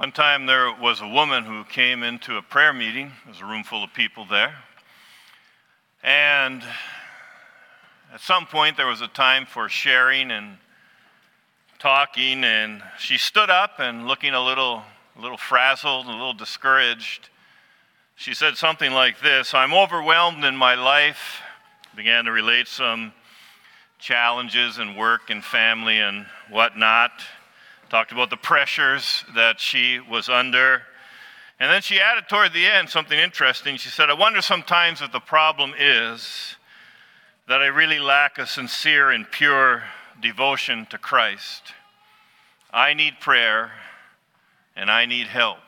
One time there was a woman who came into a prayer meeting. There was a room full of people there. And at some point, there was a time for sharing and talking, and she stood up and looking a little, a little frazzled, a little discouraged. She said something like this I'm overwhelmed in my life. Began to relate some challenges in work and family and whatnot. Talked about the pressures that she was under. And then she added toward the end something interesting. She said, I wonder sometimes if the problem is that I really lack a sincere and pure devotion to Christ. I need prayer and I need help.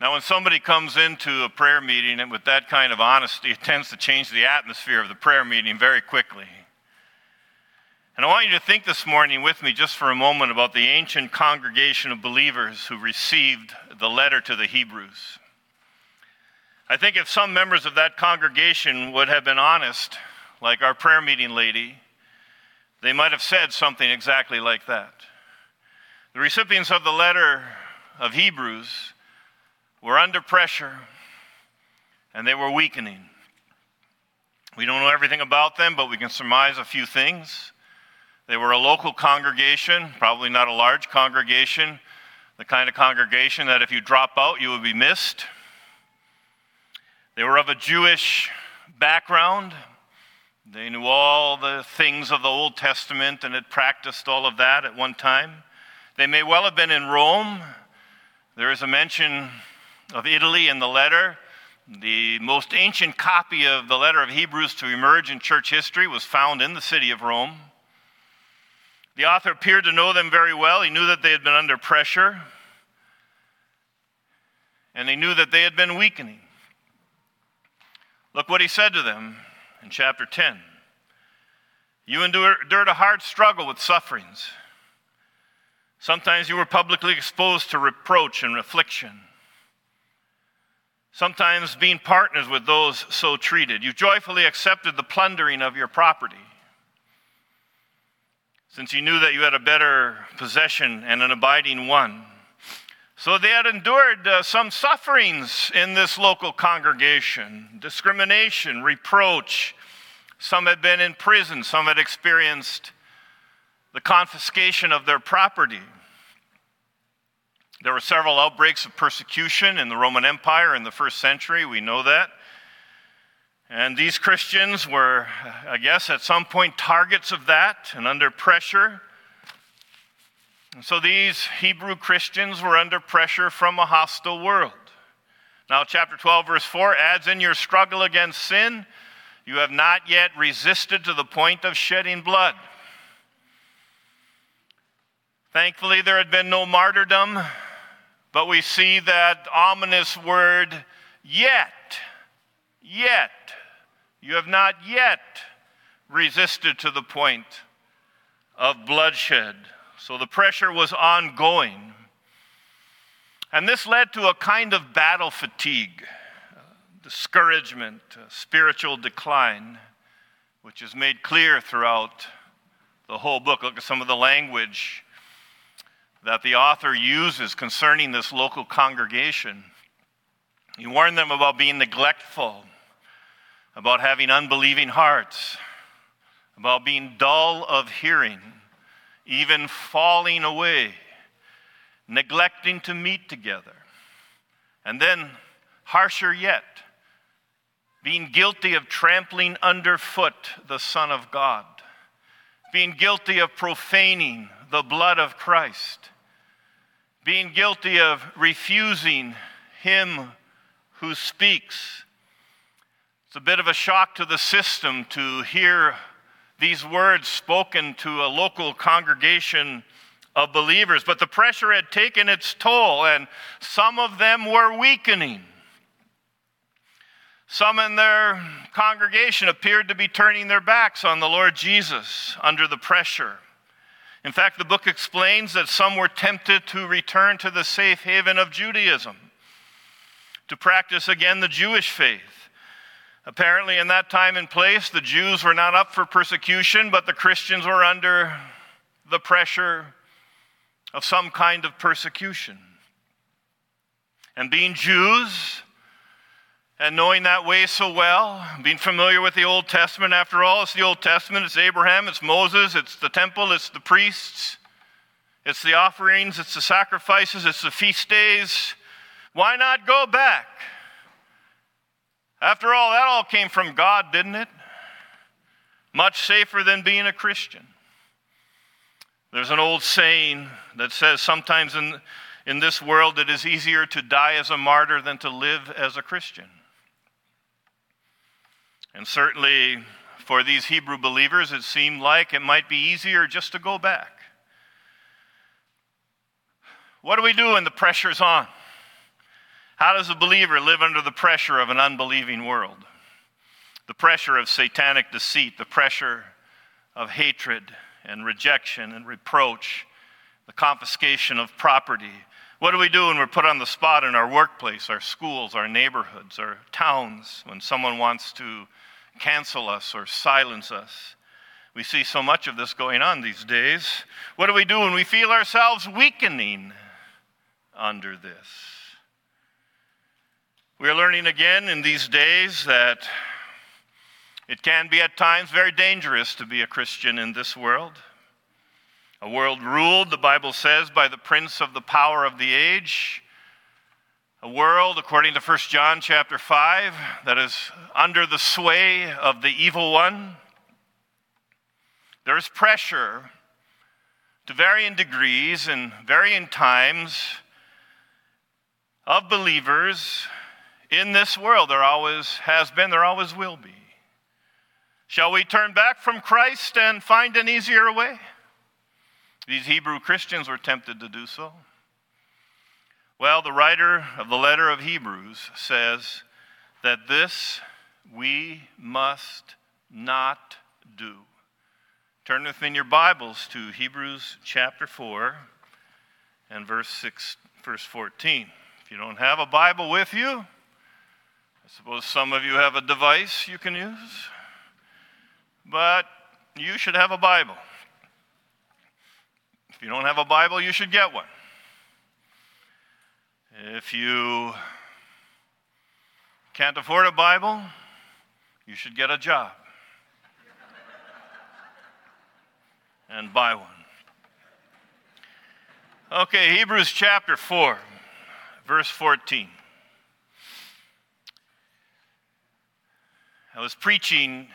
Now, when somebody comes into a prayer meeting and with that kind of honesty, it tends to change the atmosphere of the prayer meeting very quickly. And I want you to think this morning with me just for a moment about the ancient congregation of believers who received the letter to the Hebrews. I think if some members of that congregation would have been honest, like our prayer meeting lady, they might have said something exactly like that. The recipients of the letter of Hebrews were under pressure and they were weakening. We don't know everything about them, but we can surmise a few things. They were a local congregation, probably not a large congregation, the kind of congregation that if you drop out, you would be missed. They were of a Jewish background. They knew all the things of the Old Testament and had practiced all of that at one time. They may well have been in Rome. There is a mention of Italy in the letter. The most ancient copy of the letter of Hebrews to emerge in church history was found in the city of Rome. The author appeared to know them very well. He knew that they had been under pressure, and he knew that they had been weakening. Look what he said to them in chapter 10. You endured a hard struggle with sufferings. Sometimes you were publicly exposed to reproach and affliction sometimes being partners with those so treated. You joyfully accepted the plundering of your property, since you knew that you had a better possession and an abiding one. So they had endured uh, some sufferings in this local congregation discrimination, reproach. Some had been in prison, some had experienced the confiscation of their property. There were several outbreaks of persecution in the Roman Empire in the first century, we know that. And these Christians were, I guess, at some point targets of that and under pressure. And so these Hebrew Christians were under pressure from a hostile world. Now, chapter 12, verse 4 adds in your struggle against sin, you have not yet resisted to the point of shedding blood. Thankfully, there had been no martyrdom but we see that ominous word, yet. Yet. You have not yet resisted to the point of bloodshed. So the pressure was ongoing. And this led to a kind of battle fatigue, discouragement, spiritual decline, which is made clear throughout the whole book. Look at some of the language that the author uses concerning this local congregation. He warned them about being neglectful, about having unbelieving hearts, about being dull of hearing, even falling away, neglecting to meet together. And then, harsher yet, being guilty of trampling underfoot the Son of God, being guilty of profaning the blood of Christ, being guilty of refusing Him who speaks. It's a bit of a shock to the system to hear these words spoken to a local congregation of believers, but the pressure had taken its toll, and some of them were weakening. Some in their congregation appeared to be turning their backs on the Lord Jesus under the pressure. In fact, the book explains that some were tempted to return to the safe haven of Judaism, to practice again the Jewish faith. Apparently, in that time and place, the Jews were not up for persecution, but the Christians were under the pressure of some kind of persecution. And being Jews, and knowing that way so well, being familiar with the Old Testament, after all, it's the Old Testament, it's Abraham, it's Moses, it's the temple, it's the priests, it's the offerings, it's the sacrifices, it's the feast days. Why not go back? After all, that all came from God, didn't it? Much safer than being a Christian. There's an old saying that says sometimes in, in this world it is easier to die as a martyr than to live as a Christian. And certainly for these Hebrew believers, it seemed like it might be easier just to go back. What do we do when the pressure's on? How does a believer live under the pressure of an unbelieving world? The pressure of satanic deceit, the pressure of hatred and rejection and reproach, the confiscation of property. What do we do when we're put on the spot in our workplace, our schools, our neighborhoods, our towns, when someone wants to cancel us or silence us? We see so much of this going on these days. What do we do when we feel ourselves weakening under this? We are learning again in these days that it can be at times very dangerous to be a Christian in this world. A world ruled, the Bible says, by the prince of the power of the age. A world, according to 1 John chapter 5, that is under the sway of the evil one. There is pressure to varying degrees and varying times of believers in this world. There always has been, there always will be. Shall we turn back from Christ and find an easier way? These Hebrew Christians were tempted to do so. Well, the writer of the letter of Hebrews says that this we must not do. Turn within your Bibles to Hebrews chapter 4 and verse 6 verse 14. If you don't have a Bible with you, I suppose some of you have a device you can use, but you should have a Bible. If you don't have a Bible, you should get one. If you can't afford a Bible, you should get a job and buy one. Okay, Hebrews chapter 4, verse 14. I was preaching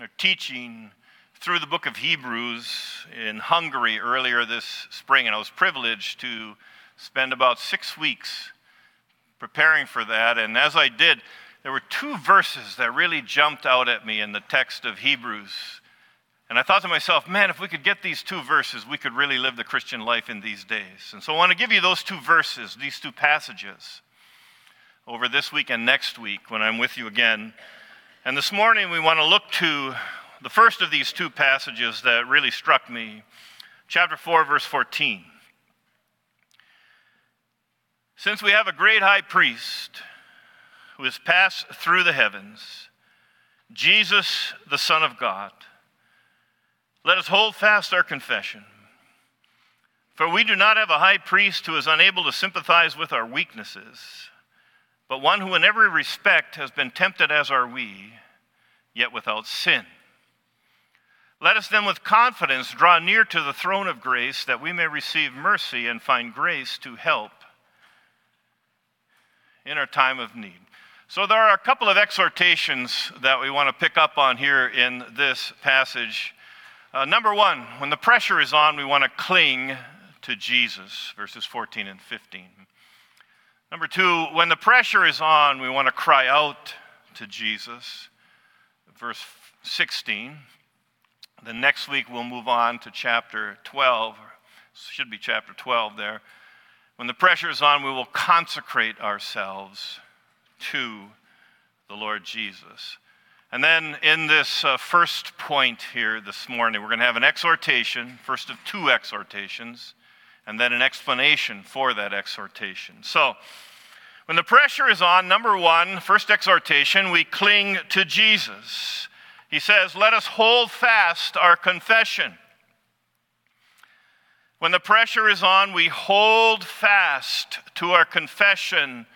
or teaching through the book of Hebrews in Hungary earlier this spring, and I was privileged to spend about six weeks preparing for that. And as I did, there were two verses that really jumped out at me in the text of Hebrews. And I thought to myself, man, if we could get these two verses, we could really live the Christian life in these days. And so I want to give you those two verses, these two passages, over this week and next week when I'm with you again. And this morning we want to look to the first of these two passages that really struck me, chapter 4, verse 14. Since we have a great high priest who has passed through the heavens, Jesus, the Son of God, let us hold fast our confession. For we do not have a high priest who is unable to sympathize with our weaknesses, but one who in every respect has been tempted as are we, yet without sin. Let us then with confidence draw near to the throne of grace that we may receive mercy and find grace to help in our time of need. So, there are a couple of exhortations that we want to pick up on here in this passage. Uh, number one, when the pressure is on, we want to cling to Jesus, verses 14 and 15. Number two, when the pressure is on, we want to cry out to Jesus, verse 16. The next week, we'll move on to chapter 12, should be chapter 12 there. When the pressure is on, we will consecrate ourselves to the Lord Jesus. And then in this uh, first point here this morning, we're going to have an exhortation, first of two exhortations, and then an explanation for that exhortation. So, when the pressure is on, number one, first exhortation, we cling to Jesus. He says, Let us hold fast our confession. When the pressure is on, we hold fast to our confession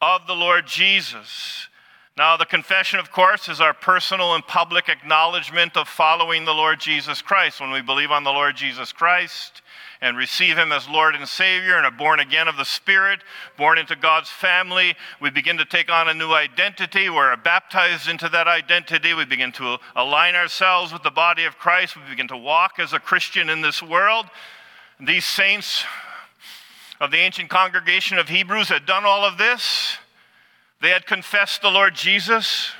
of the Lord Jesus. Now, the confession, of course, is our personal and public acknowledgement of following the Lord Jesus Christ. When we believe on the Lord Jesus Christ and receive Him as Lord and Savior and are born again of the Spirit, born into God's family, we begin to take on a new identity. We're baptized into that identity. We begin to align ourselves with the body of Christ. We begin to walk as a Christian in this world. These saints of the ancient congregation of Hebrews had done all of this. They had confessed the Lord Jesus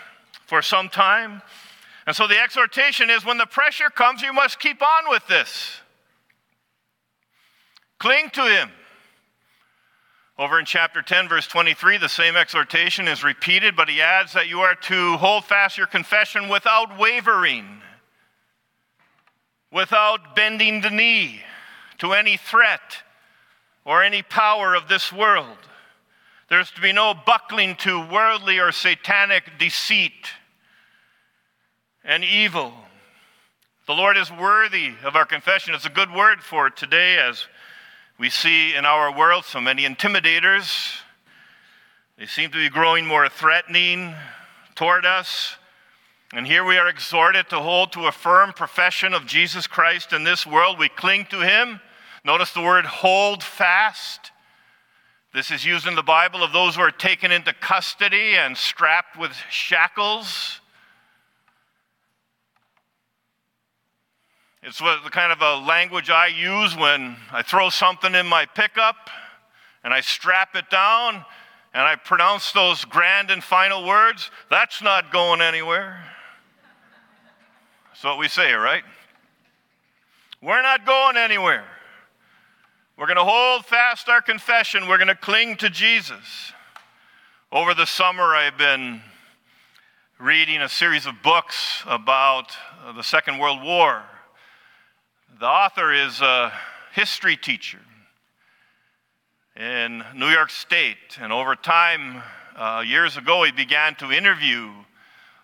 for some time. And so the exhortation is when the pressure comes, you must keep on with this. Cling to Him. Over in chapter 10, verse 23, the same exhortation is repeated, but he adds that you are to hold fast your confession without wavering, without bending the knee to any threat or any power of this world. There's to be no buckling to worldly or satanic deceit and evil. The Lord is worthy of our confession. It's a good word for today as we see in our world so many intimidators. They seem to be growing more threatening toward us. And here we are exhorted to hold to a firm profession of Jesus Christ in this world. We cling to Him. Notice the word hold fast. This is used in the Bible of those who are taken into custody and strapped with shackles. It's what, the kind of a language I use when I throw something in my pickup and I strap it down and I pronounce those grand and final words. That's not going anywhere. That's what we say, right? We're not going anywhere. We're going to hold fast our confession. We're going to cling to Jesus. Over the summer, I've been reading a series of books about the Second World War. The author is a history teacher in New York State, and over time, uh, years ago, he began to interview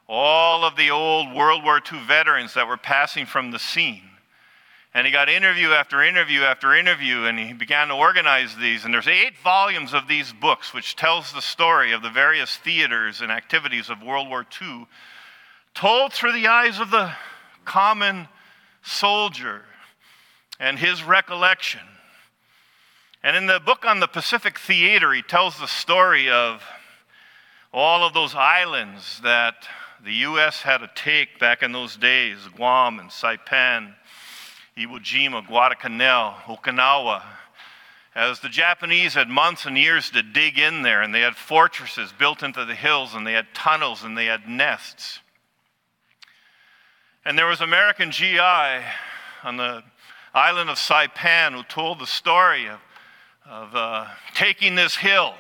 all of the old World War II veterans that were passing from the scene. And he got interview after interview after interview, and he began to organize these. And there's eight volumes of these books, which tells the story of the various theaters and activities of World War II, told through the eyes of the common soldier and his recollection. And in the book on the Pacific Theater, he tells the story of all of those islands that the U.S. had to take back in those days Guam and Saipan Iwo Jima, Guadalcanal, Okinawa, as the Japanese had months and years to dig in there, and they had fortresses built into the hills, and they had tunnels, and they had nests. And there was American GI on the island of Saipan who told the story of, of uh, taking this hill.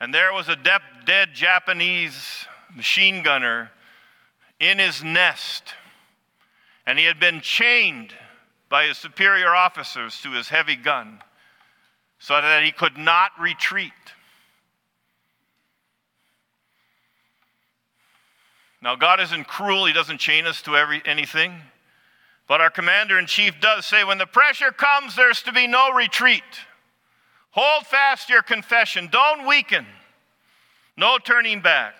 And there was a de- dead Japanese machine gunner in his nest and he had been chained by his superior officers to his heavy gun so that he could not retreat. Now, God isn't cruel, He doesn't chain us to every, anything. But our commander in chief does say when the pressure comes, there's to be no retreat. Hold fast your confession, don't weaken, no turning back.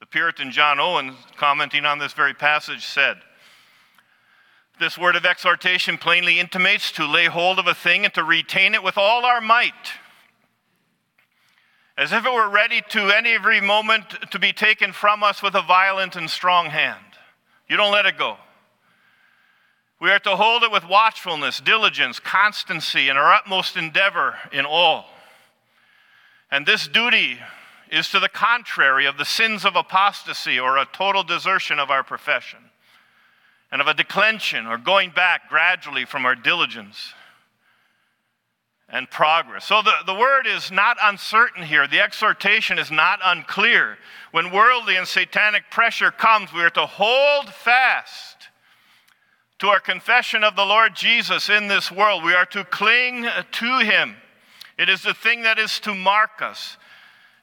The Puritan John Owen, commenting on this very passage, said, This word of exhortation plainly intimates to lay hold of a thing and to retain it with all our might, as if it were ready to any every moment to be taken from us with a violent and strong hand. You don't let it go. We are to hold it with watchfulness, diligence, constancy, and our utmost endeavor in all. And this duty is to the contrary of the sins of apostasy or a total desertion of our profession, and of a declension or going back gradually from our diligence and progress. So the, the word is not uncertain here. The exhortation is not unclear. When worldly and satanic pressure comes, we are to hold fast to our confession of the Lord Jesus in this world. We are to cling to him. It is the thing that is to mark us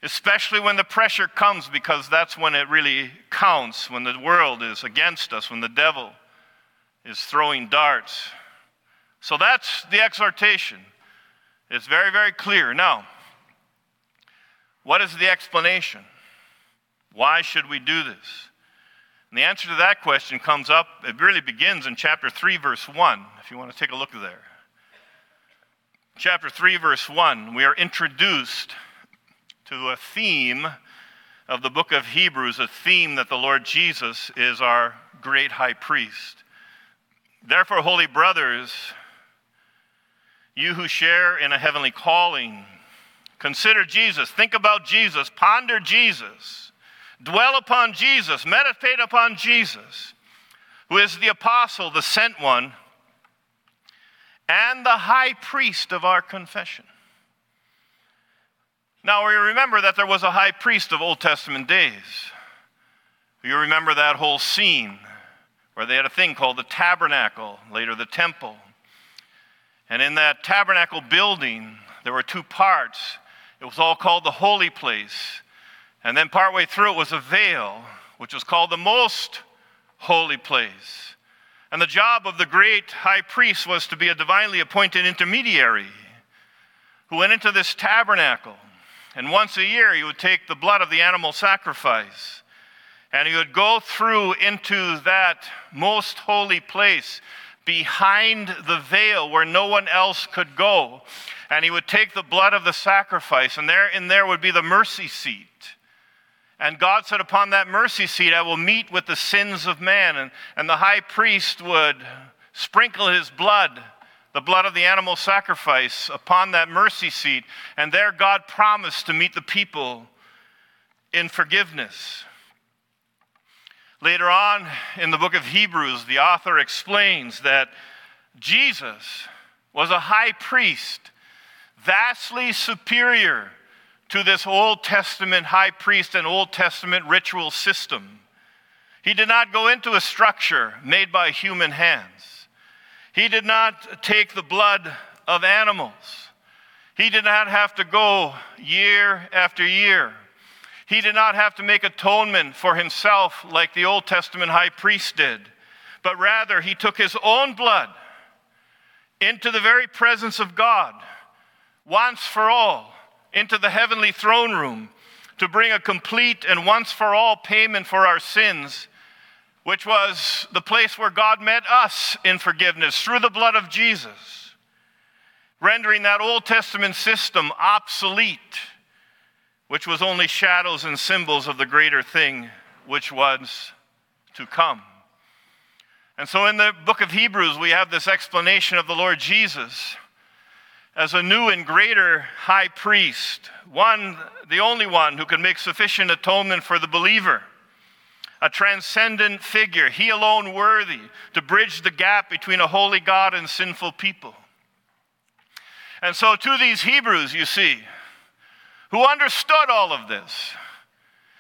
especially when the pressure comes, because that's when it really counts, when the world is against us, when the devil is throwing darts. So that's the exhortation. It's very, very clear. Now, what is the explanation? Why should we do this? And the answer to that question comes up, it really begins in chapter 3, verse 1, if you want to take a look there. Chapter 3, verse 1, we are introduced to a theme of the book of Hebrews, a theme that the Lord Jesus is our great high priest. Therefore, holy brothers, you who share in a heavenly calling, consider Jesus, think about Jesus, ponder Jesus, dwell upon Jesus, meditate upon Jesus, who is the apostle, the sent one, and the high priest of our confession. Now, we remember that there was a high priest of Old Testament days. You remember that whole scene where they had a thing called the tabernacle, later the temple. And in that tabernacle building, there were two parts. It was all called the holy place. And then partway through it was a veil, which was called the most holy place. And the job of the great high priest was to be a divinely appointed intermediary who went into this tabernacle and once a year, he would take the blood of the animal sacrifice and he would go through into that most holy place behind the veil where no one else could go. And he would take the blood of the sacrifice, and there in there would be the mercy seat. And God said, Upon that mercy seat, I will meet with the sins of man. And, and the high priest would sprinkle his blood the blood of the animal sacrifice upon that mercy seat. And there, God promised to meet the people in forgiveness. Later on in the book of Hebrews, the author explains that Jesus was a high priest, vastly superior to this Old Testament high priest and Old Testament ritual system. He did not go into a structure made by human hands. He did not take the blood of animals. He did not have to go year after year. He did not have to make atonement for himself like the Old Testament high priest did, but rather he took his own blood into the very presence of God once for all, into the heavenly throne room to bring a complete and once for all payment for our sins which was the place where God met us in forgiveness through the blood of Jesus, rendering that Old Testament system obsolete, which was only shadows and symbols of the greater thing which was to come. And so in the book of Hebrews, we have this explanation of the Lord Jesus as a new and greater high priest, one, the only one who can make sufficient atonement for the believer a transcendent figure, he alone worthy to bridge the gap between a holy God and sinful people. And so, to these Hebrews, you see, who understood all of this,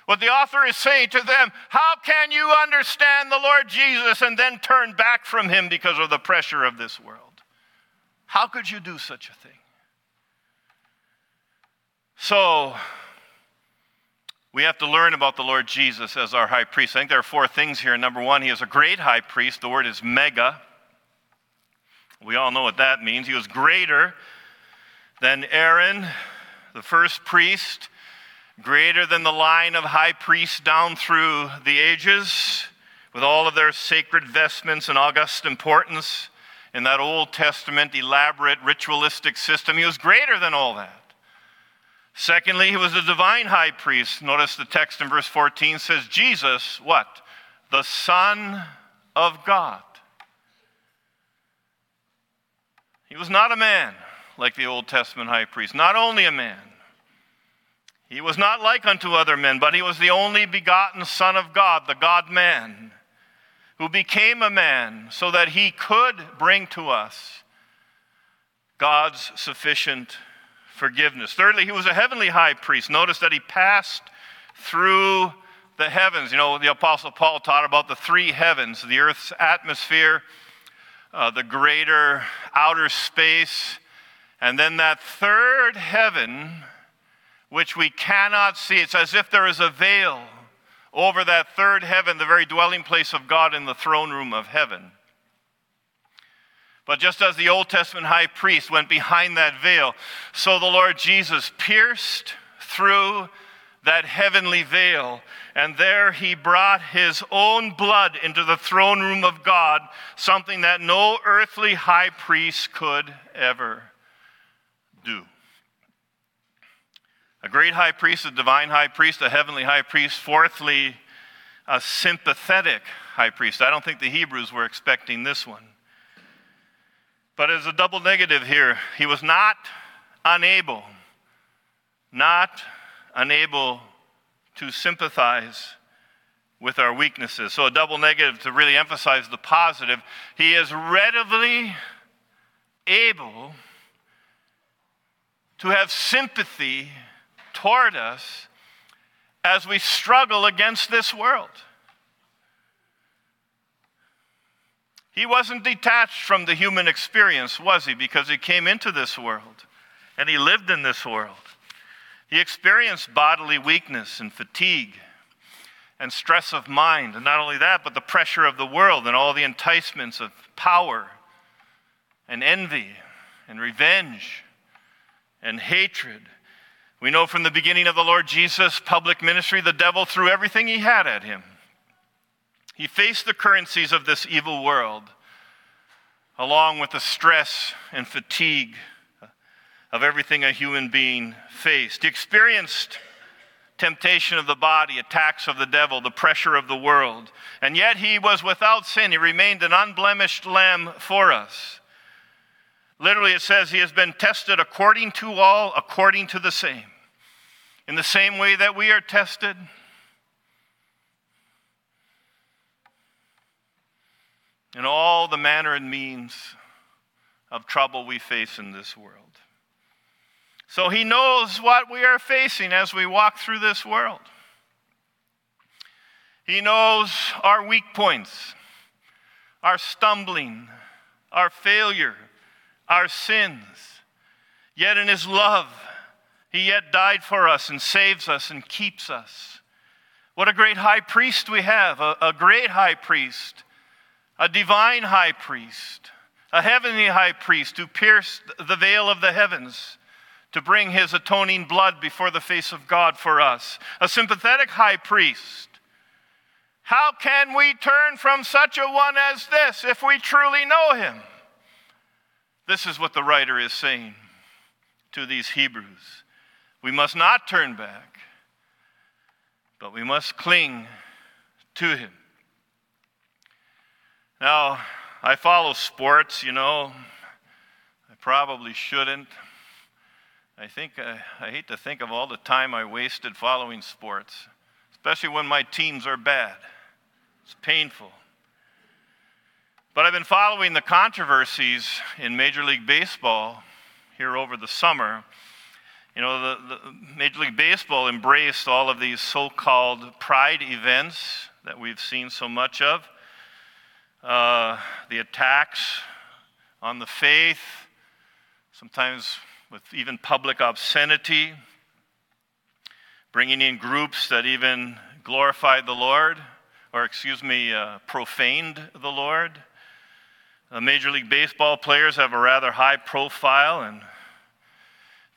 what the author is saying to them, how can you understand the Lord Jesus and then turn back from him because of the pressure of this world? How could you do such a thing? So, we have to learn about the Lord Jesus as our high priest. I think there are four things here. Number one, he is a great high priest. The word is mega. We all know what that means. He was greater than Aaron, the first priest, greater than the line of high priests down through the ages, with all of their sacred vestments and august importance in that Old Testament elaborate ritualistic system. He was greater than all that. Secondly, he was a divine high priest. Notice the text in verse 14 says, Jesus, what? The Son of God. He was not a man like the Old Testament high priest, not only a man. He was not like unto other men, but he was the only begotten Son of God, the God man, who became a man so that he could bring to us God's sufficient forgiveness. Thirdly, he was a heavenly high priest. Notice that he passed through the heavens. You know, the Apostle Paul taught about the three heavens the earth's atmosphere, uh, the greater outer space, and then that third heaven, which we cannot see. It's as if there is a veil over that third heaven, the very dwelling place of God in the throne room of heaven. But just as the Old Testament high priest went behind that veil, so the Lord Jesus pierced through that heavenly veil, and there he brought his own blood into the throne room of God, something that no earthly high priest could ever do. A great high priest, a divine high priest, a heavenly high priest. Fourthly, a sympathetic high priest. I don't think the Hebrews were expecting this one. But as a double negative here, he was not unable, not unable to sympathize with our weaknesses. So, a double negative to really emphasize the positive. He is readily able to have sympathy toward us as we struggle against this world. He wasn't detached from the human experience, was he? Because he came into this world and he lived in this world. He experienced bodily weakness and fatigue and stress of mind. And not only that, but the pressure of the world and all the enticements of power and envy and revenge and hatred. We know from the beginning of the Lord Jesus' public ministry, the devil threw everything he had at him. He faced the currencies of this evil world, along with the stress and fatigue of everything a human being faced. He experienced temptation of the body, attacks of the devil, the pressure of the world. And yet he was without sin. He remained an unblemished lamb for us. Literally, it says he has been tested according to all, according to the same. In the same way that we are tested, in all the manner and means of trouble we face in this world. So he knows what we are facing as we walk through this world. He knows our weak points, our stumbling, our failure, our sins. Yet in his love, he yet died for us and saves us and keeps us. What a great high priest we have, a, a great high priest a divine high priest, a heavenly high priest who pierced the veil of the heavens to bring his atoning blood before the face of God for us, a sympathetic high priest. How can we turn from such a one as this if we truly know him? This is what the writer is saying to these Hebrews. We must not turn back, but we must cling to him. Now, I follow sports, you know. I probably shouldn't. I think I, uh, I hate to think of all the time I wasted following sports, especially when my teams are bad. It's painful. But I've been following the controversies in Major League Baseball here over the summer. You know, the, the Major League Baseball embraced all of these so called pride events that we've seen so much of uh, the attacks on the faith, sometimes with even public obscenity, bringing in groups that even glorified the Lord, or excuse me, uh, profaned the Lord. The Major League Baseball players have a rather high profile, and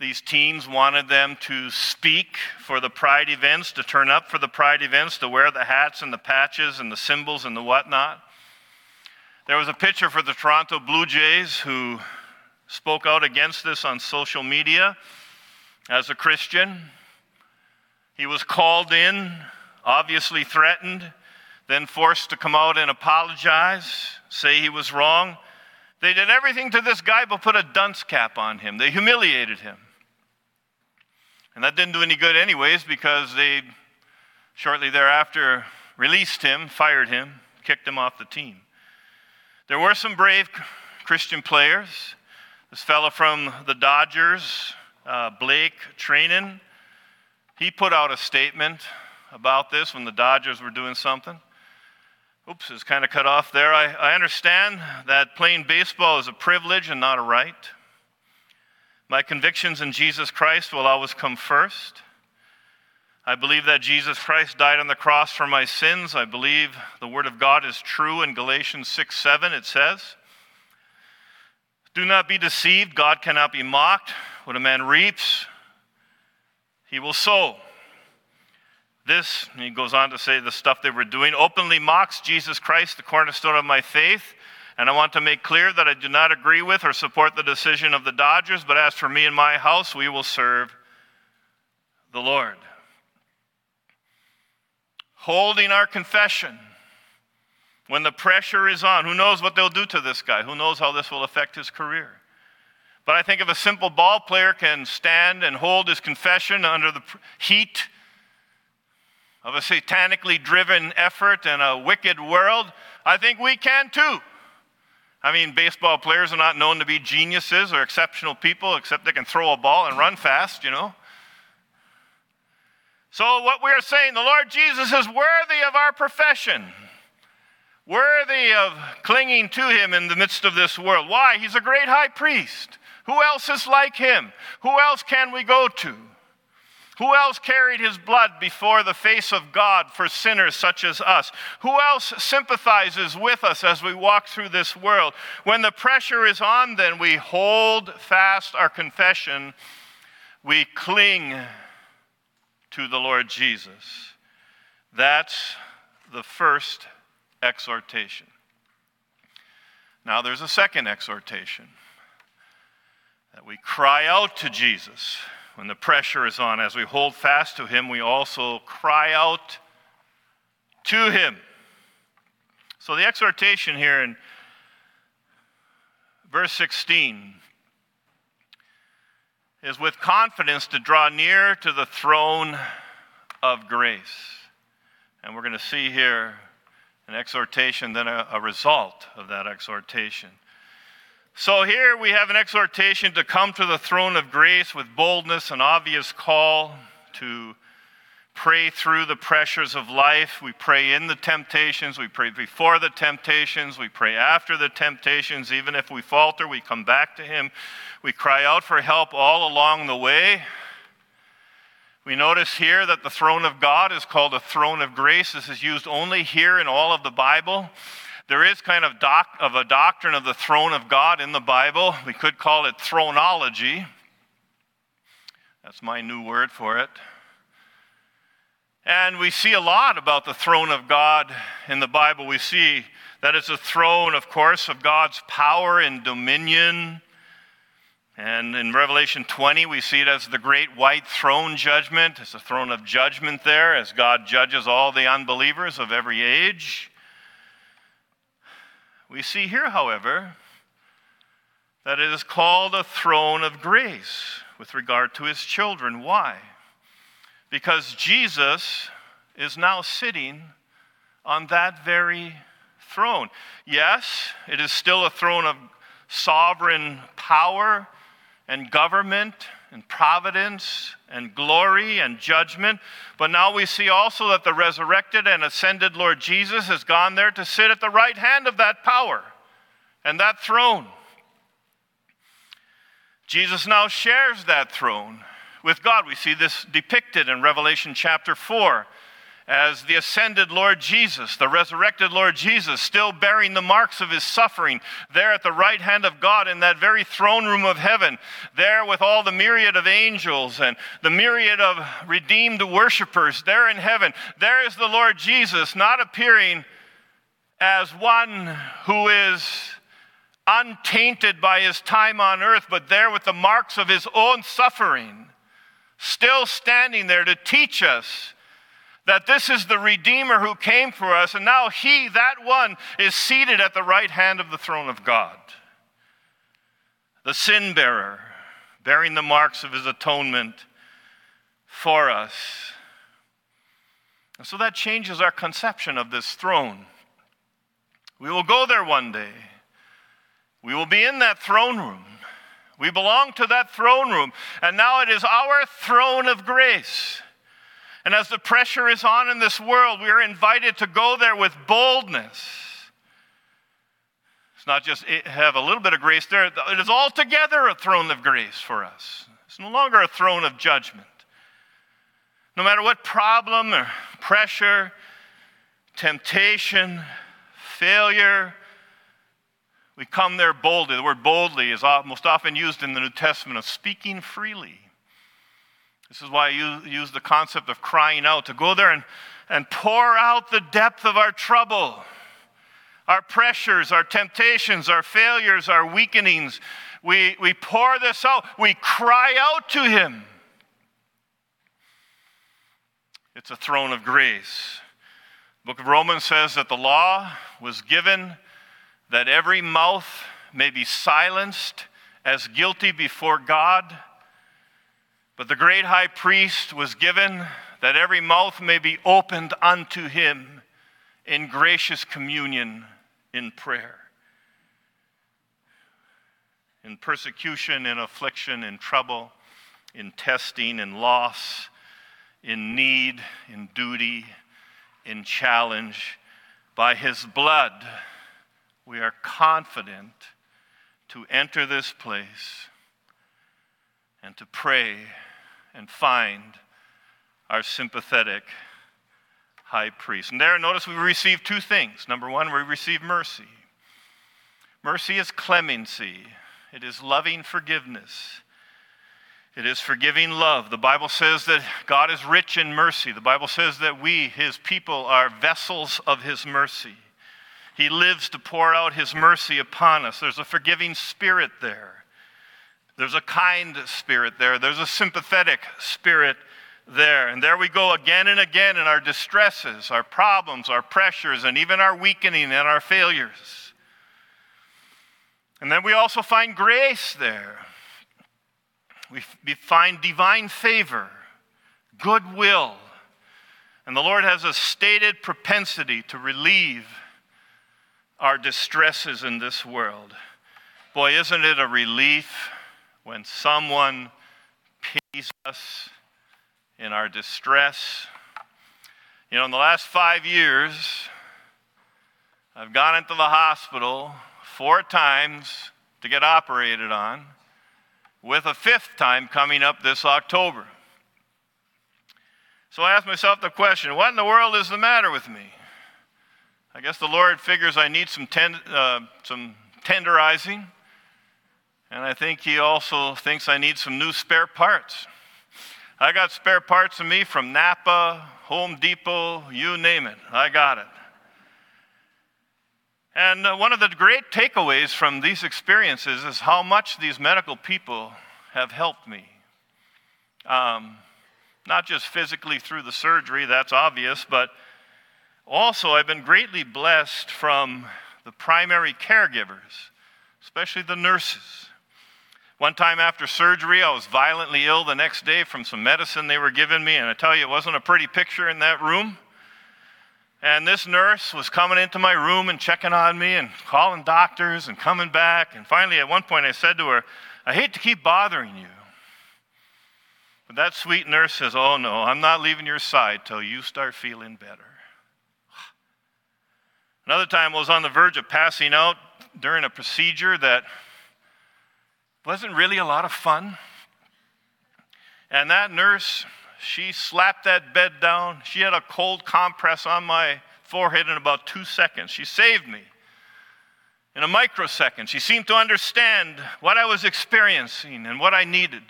these teams wanted them to speak for the pride events, to turn up for the pride events, to wear the hats and the patches and the symbols and the whatnot. There was a pitcher for the Toronto Blue Jays who spoke out against this on social media as a Christian. He was called in, obviously threatened, then forced to come out and apologize, say he was wrong. They did everything to this guy but put a dunce cap on him. They humiliated him. And that didn't do any good, anyways, because they shortly thereafter released him, fired him, kicked him off the team. There were some brave Christian players. This fellow from the Dodgers, uh, Blake Treinen, he put out a statement about this when the Dodgers were doing something. Oops, it's kind of cut off there. I, I understand that playing baseball is a privilege and not a right. My convictions in Jesus Christ will always come first. I believe that Jesus Christ died on the cross for my sins. I believe the Word of God is true in Galatians 6 7, it says. Do not be deceived. God cannot be mocked. What a man reaps, he will sow. This, he goes on to say, the stuff they were doing openly mocks Jesus Christ, the cornerstone of my faith. And I want to make clear that I do not agree with or support the decision of the Dodgers, but as for me and my house, we will serve the Lord. Holding our confession when the pressure is on. Who knows what they'll do to this guy? Who knows how this will affect his career? But I think if a simple ball player can stand and hold his confession under the heat of a satanically driven effort and a wicked world, I think we can too. I mean, baseball players are not known to be geniuses or exceptional people, except they can throw a ball and run fast, you know. So, what we are saying, the Lord Jesus is worthy of our profession, worthy of clinging to Him in the midst of this world. Why? He's a great high priest. Who else is like Him? Who else can we go to? Who else carried his blood before the face of God for sinners such as us? Who else sympathizes with us as we walk through this world? When the pressure is on, then we hold fast our confession. We cling to the Lord Jesus. That's the first exhortation. Now, there's a second exhortation that we cry out to Jesus when the pressure is on, as we hold fast to Him, we also cry out to Him. So the exhortation here in verse 16 is with confidence to draw near to the throne of grace. And we're going to see here an exhortation, then a, a result of that exhortation. So here we have an exhortation to come to the throne of grace with boldness, an obvious call to pray through the pressures of life. We pray in the temptations, we pray before the temptations, we pray after the temptations. Even if we falter, we come back to Him. We cry out for help all along the way. We notice here that the throne of God is called a throne of grace. This is used only here in all of the Bible. There is kind of, doc, of a doctrine of the throne of God in the Bible. We could call it thronology. That's my new word for it. And we see a lot about the throne of God in the Bible. We see that it's a throne, of course, of God's power and dominion. And in Revelation 20, we see it as the great white throne judgment. It's a throne of judgment there as God judges all the unbelievers of every age. We see here, however, that it is called a throne of grace with regard to his children. Why? Because Jesus is now sitting on that very throne. Yes, it is still a throne of sovereign power and government and providence and glory and judgment. But now we see also that the resurrected and ascended Lord Jesus has gone there to sit at the right hand of that power and that throne. Jesus now shares that throne with God. We see this depicted in Revelation chapter 4 as the ascended Lord Jesus, the resurrected Lord Jesus, still bearing the marks of his suffering, there at the right hand of God in that very throne room of heaven, there with all the myriad of angels and the myriad of redeemed worshipers, there in heaven, there is the Lord Jesus, not appearing as one who is untainted by his time on earth, but there with the marks of his own suffering, still standing there to teach us that this is the Redeemer who came for us, and now he, that one, is seated at the right hand of the throne of God. The sin bearer, bearing the marks of his atonement for us. And so that changes our conception of this throne. We will go there one day. We will be in that throne room. We belong to that throne room. And now it is our throne of grace. And as the pressure is on in this world, we are invited to go there with boldness. It's not just have a little bit of grace there, it is altogether a throne of grace for us. It's no longer a throne of judgment. No matter what problem or pressure, temptation, failure, We come there boldly. The word boldly is most often used in the New Testament of speaking freely. This is why I use the concept of crying out to go there and, and pour out the depth of our trouble, our pressures, our temptations, our failures, our weakenings. We, we pour this out, we cry out to Him. It's a throne of grace. The book of Romans says that the law was given that every mouth may be silenced as guilty before God. But the great high priest was given that every mouth may be opened unto him in gracious communion in prayer. In persecution, in affliction, in trouble, in testing, in loss, in need, in duty, in challenge. By his blood, we are confident to enter this place and to pray and find our sympathetic high priest. And there, notice we receive two things. Number one, we receive mercy. Mercy is clemency, it is loving forgiveness. It is forgiving love. The Bible says that God is rich in mercy. The Bible says that we, his people, are vessels of his mercy. He lives to pour out his mercy upon us. There's a forgiving spirit there. There's a kind spirit there. There's a sympathetic spirit there. And there we go again and again in our distresses, our problems, our pressures, and even our weakening and our failures. And then we also find grace there. We find divine favor, goodwill, and the Lord has a stated propensity to relieve our distresses in this world. Boy, isn't it a relief when someone pities us in our distress? You know, in the last five years, I've gone into the hospital four times to get operated on with a fifth time coming up this October. So I asked myself the question what in the world is the matter with me? I guess the Lord figures I need some, ten, uh, some tenderizing, and I think He also thinks I need some new spare parts. I got spare parts of me from Napa, Home Depot, you name it. I got it. And uh, one of the great takeaways from these experiences is how much these medical people have helped me. Um, not just physically through the surgery, that's obvious, but also I've been greatly blessed from the primary caregivers, especially the nurses. One time after surgery, I was violently ill the next day from some medicine they were giving me, and I tell you, it wasn't a pretty picture in that room. And this nurse was coming into my room and checking on me and calling doctors and coming back. And finally, at one point, I said to her, I hate to keep bothering you. But that sweet nurse says, Oh, no, I'm not leaving your side till you start feeling better. Another time I was on the verge of passing out during a procedure that wasn't really a lot of fun. And that nurse she slapped that bed down. She had a cold compress on my forehead in about two seconds. She saved me in a microsecond. She seemed to understand what I was experiencing and what I needed.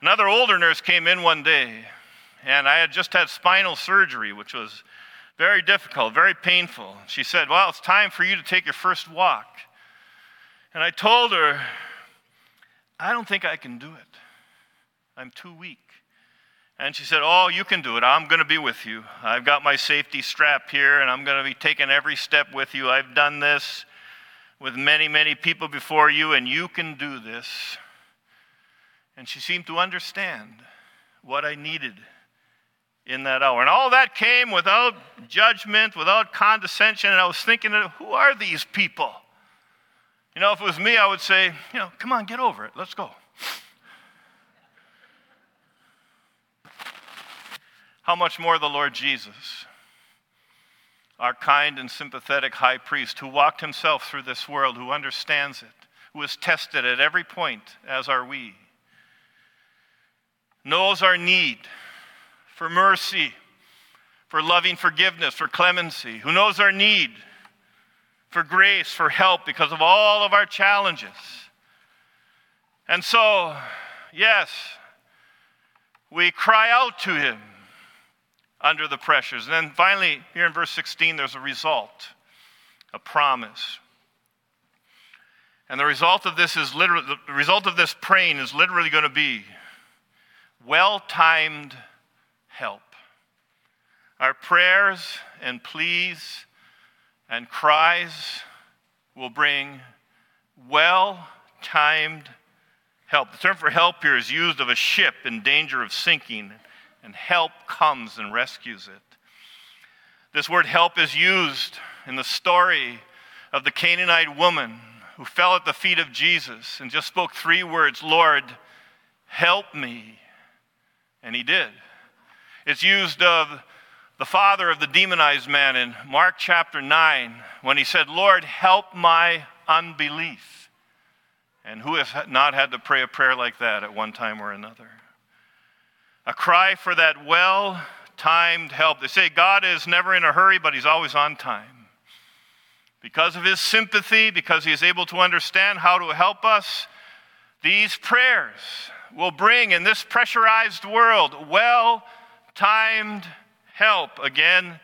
Another older nurse came in one day, and I had just had spinal surgery, which was very difficult, very painful. She said, Well, it's time for you to take your first walk. And I told her, I don't think I can do it. I'm too weak. And she said, Oh, you can do it. I'm going to be with you. I've got my safety strap here, and I'm going to be taking every step with you. I've done this with many, many people before you, and you can do this. And she seemed to understand what I needed in that hour. And all that came without judgment, without condescension. And I was thinking, who are these people? You know, if it was me, I would say, you know, come on, get over it. Let's go. How much more the Lord Jesus, our kind and sympathetic high priest who walked himself through this world, who understands it, who is tested at every point, as are we, knows our need for mercy, for loving forgiveness, for clemency, who knows our need for grace, for help because of all of our challenges. And so, yes, we cry out to Him under the pressures. And then finally, here in verse 16, there's a result, a promise. And the result of this is literally, the result of this praying is literally going to be well timed help. Our prayers and pleas and cries will bring well timed help. The term for help here is used of a ship in danger of sinking, and help comes and rescues it. This word help is used in the story of the Canaanite woman who fell at the feet of Jesus and just spoke three words Lord, help me. And he did. It's used of the father of the demonized man in Mark chapter 9 when he said, Lord, help my unbelief. And who has not had to pray a prayer like that at one time or another? A cry for that well timed help. They say God is never in a hurry, but he's always on time. Because of his sympathy, because he is able to understand how to help us, these prayers will bring in this pressurized world well timed help again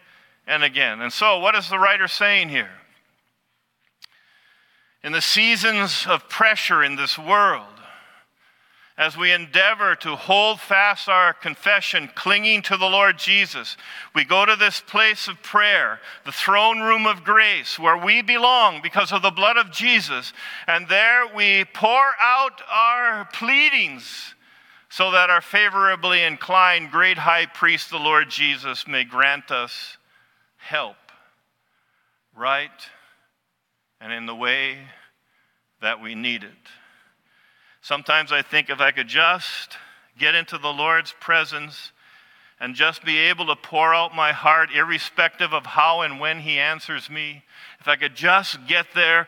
and again. And so, what is the writer saying here? In the seasons of pressure in this world, as we endeavor to hold fast our confession, clinging to the Lord Jesus, we go to this place of prayer, the throne room of grace, where we belong because of the blood of Jesus. And there we pour out our pleadings so that our favorably inclined great high priest, the Lord Jesus, may grant us help right and in the way that we need it. Sometimes I think if I could just get into the Lord's presence and just be able to pour out my heart, irrespective of how and when He answers me, if I could just get there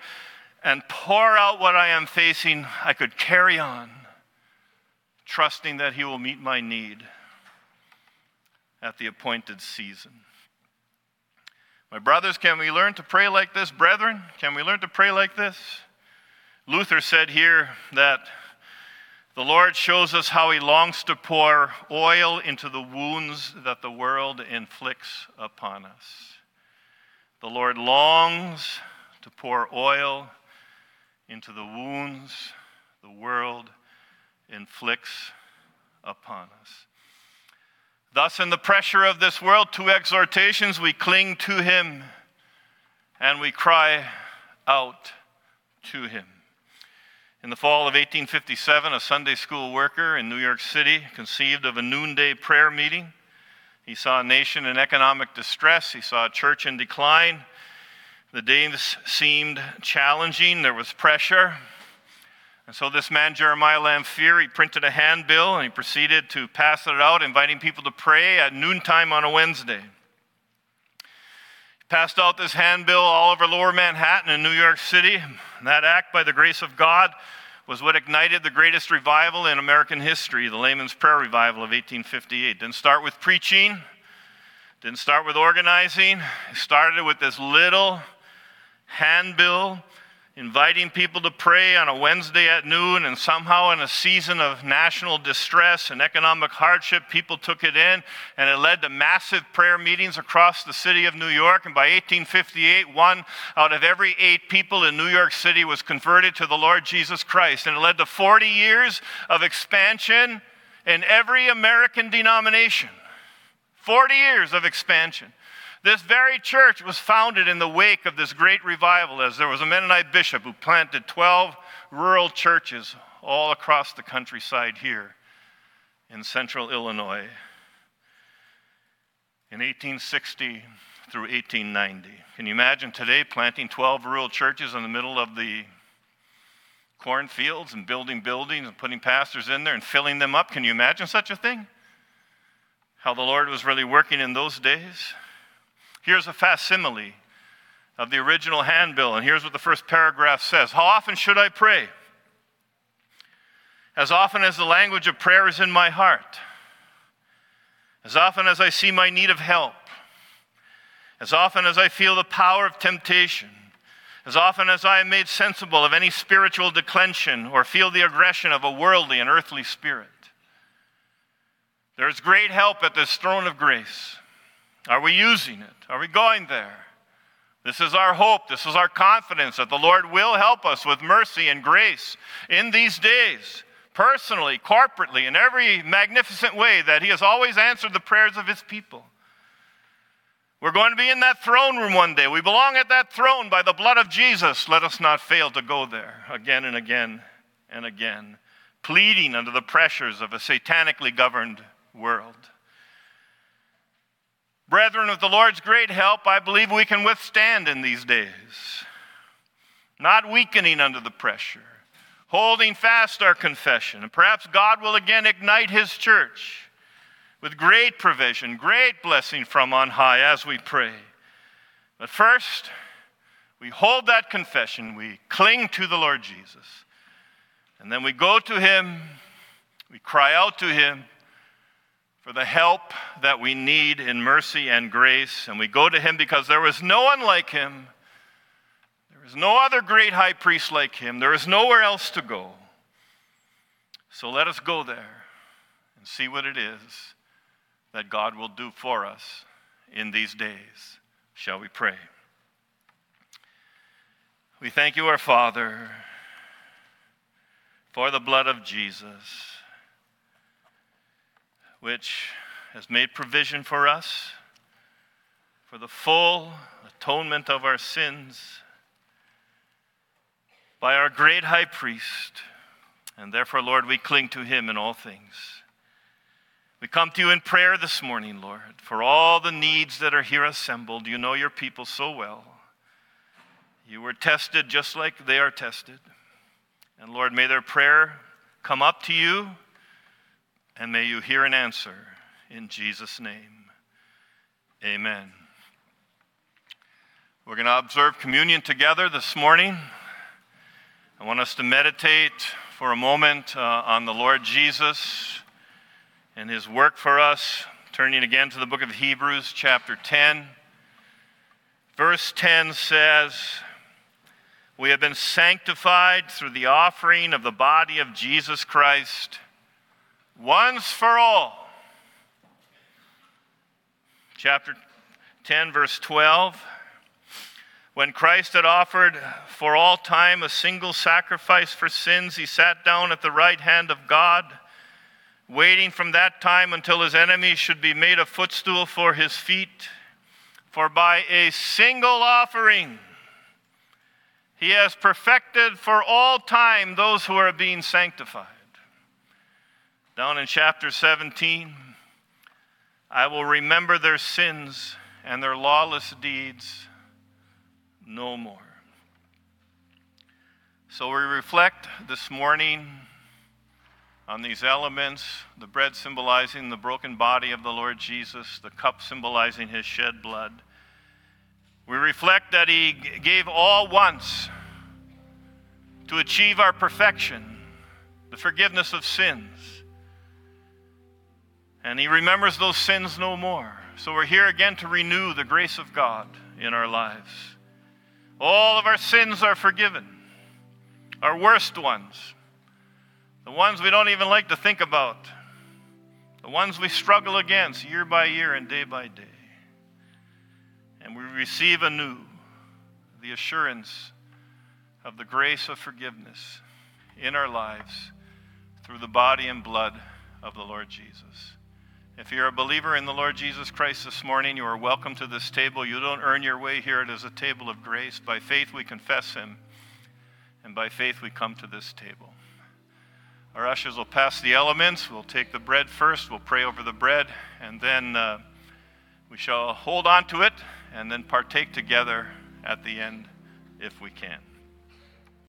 and pour out what I am facing, I could carry on trusting that He will meet my need at the appointed season. My brothers, can we learn to pray like this? Brethren, can we learn to pray like this? Luther said here that the Lord shows us how he longs to pour oil into the wounds that the world inflicts upon us. The Lord longs to pour oil into the wounds the world inflicts upon us. Thus, in the pressure of this world, two exhortations we cling to Him and we cry out to Him. In the fall of 1857, a Sunday school worker in New York City conceived of a noonday prayer meeting. He saw a nation in economic distress, he saw a church in decline. The days seemed challenging, there was pressure. And so this man, Jeremiah Lanphier, he printed a handbill and he proceeded to pass it out, inviting people to pray at noontime on a Wednesday. He passed out this handbill all over lower Manhattan in New York City. And that act, by the grace of God, was what ignited the greatest revival in American history, the Layman's Prayer Revival of 1858. Didn't start with preaching, didn't start with organizing. It started with this little handbill inviting people to pray on a Wednesday at noon, and somehow in a season of national distress and economic hardship, people took it in, and it led to massive prayer meetings across the city of New York. And by 1858, one out of every eight people in New York City was converted to the Lord Jesus Christ. And it led to 40 years of expansion in every American denomination. 40 years of expansion. This very church was founded in the wake of this great revival, as there was a Mennonite bishop who planted 12 rural churches all across the countryside here in central Illinois in 1860 through 1890. Can you imagine today planting 12 rural churches in the middle of the cornfields and building buildings and putting pastors in there and filling them up? Can you imagine such a thing? How the Lord was really working in those days? Here's a facsimile of the original handbill, and here's what the first paragraph says. How often should I pray? As often as the language of prayer is in my heart, as often as I see my need of help, as often as I feel the power of temptation, As often as I am made sensible of any spiritual declension or feel the aggression of a worldly and earthly spirit, there is great help at this throne of grace. Are we using it? Are we going there? This is our hope. This is our confidence that the Lord will help us with mercy and grace in these days, personally, corporately, in every magnificent way that He has always answered the prayers of His people. We're going to be in that throne room one day. We belong at that throne by the blood of Jesus. Let us not fail to go there again and again and again, pleading under the pressures of a satanically governed world. Brethren, with the Lord's great help, I believe we can withstand in these days, not weakening under the pressure, holding fast our confession, and perhaps God will again ignite His church with great provision, great blessing from on high as we pray. But first, we hold that confession, we cling to the Lord Jesus, and then we go to Him, we cry out to Him for the help that we need in mercy and grace, and we go to Him because there was no one like Him. There is no other great high priest like Him. There is nowhere else to go. So let us go there and see what it is that God will do for us in these days. Shall we pray? We thank you, our Father, for the blood of Jesus, which has made provision for us for the full atonement of our sins by our great high priest. And therefore, Lord, we cling to him in all things. We come to you in prayer this morning, Lord, for all the needs that are here assembled. You know your people so well. You were tested just like they are tested. And Lord, may their prayer come up to you, and may you hear an answer in Jesus' name. Amen. We're going to observe communion together this morning. I want us to meditate for a moment uh, on the Lord Jesus and his work for us. Turning again to the book of Hebrews, chapter 10. Verse 10 says, We have been sanctified through the offering of the body of Jesus Christ once for all. Chapter 10, verse 12. When Christ had offered for all time a single sacrifice for sins, he sat down at the right hand of God waiting from that time until his enemies should be made a footstool for his feet. For by a single offering, he has perfected for all time those who are being sanctified. Down in chapter 17, I will remember their sins and their lawless deeds no more. So we reflect this morning on these elements the bread symbolizing the broken body of the Lord Jesus, the cup symbolizing his shed blood. We reflect that he gave all once to achieve our perfection, the forgiveness of sins. And he remembers those sins no more. So we're here again to renew the grace of God in our lives. All of our sins are forgiven, our worst ones the ones we don't even like to think about, the ones we struggle against year by year and day by day. And we receive anew the assurance of the grace of forgiveness in our lives through the body and blood of the Lord Jesus. If you're a believer in the Lord Jesus Christ this morning, you are welcome to this table. You don't earn your way here. It is a table of grace. By faith, we confess Him, and by faith, we come to this table. Our ushers will pass the elements. We'll take the bread first. We'll pray over the bread, and then uh, we shall hold on to it and then partake together at the end if we can.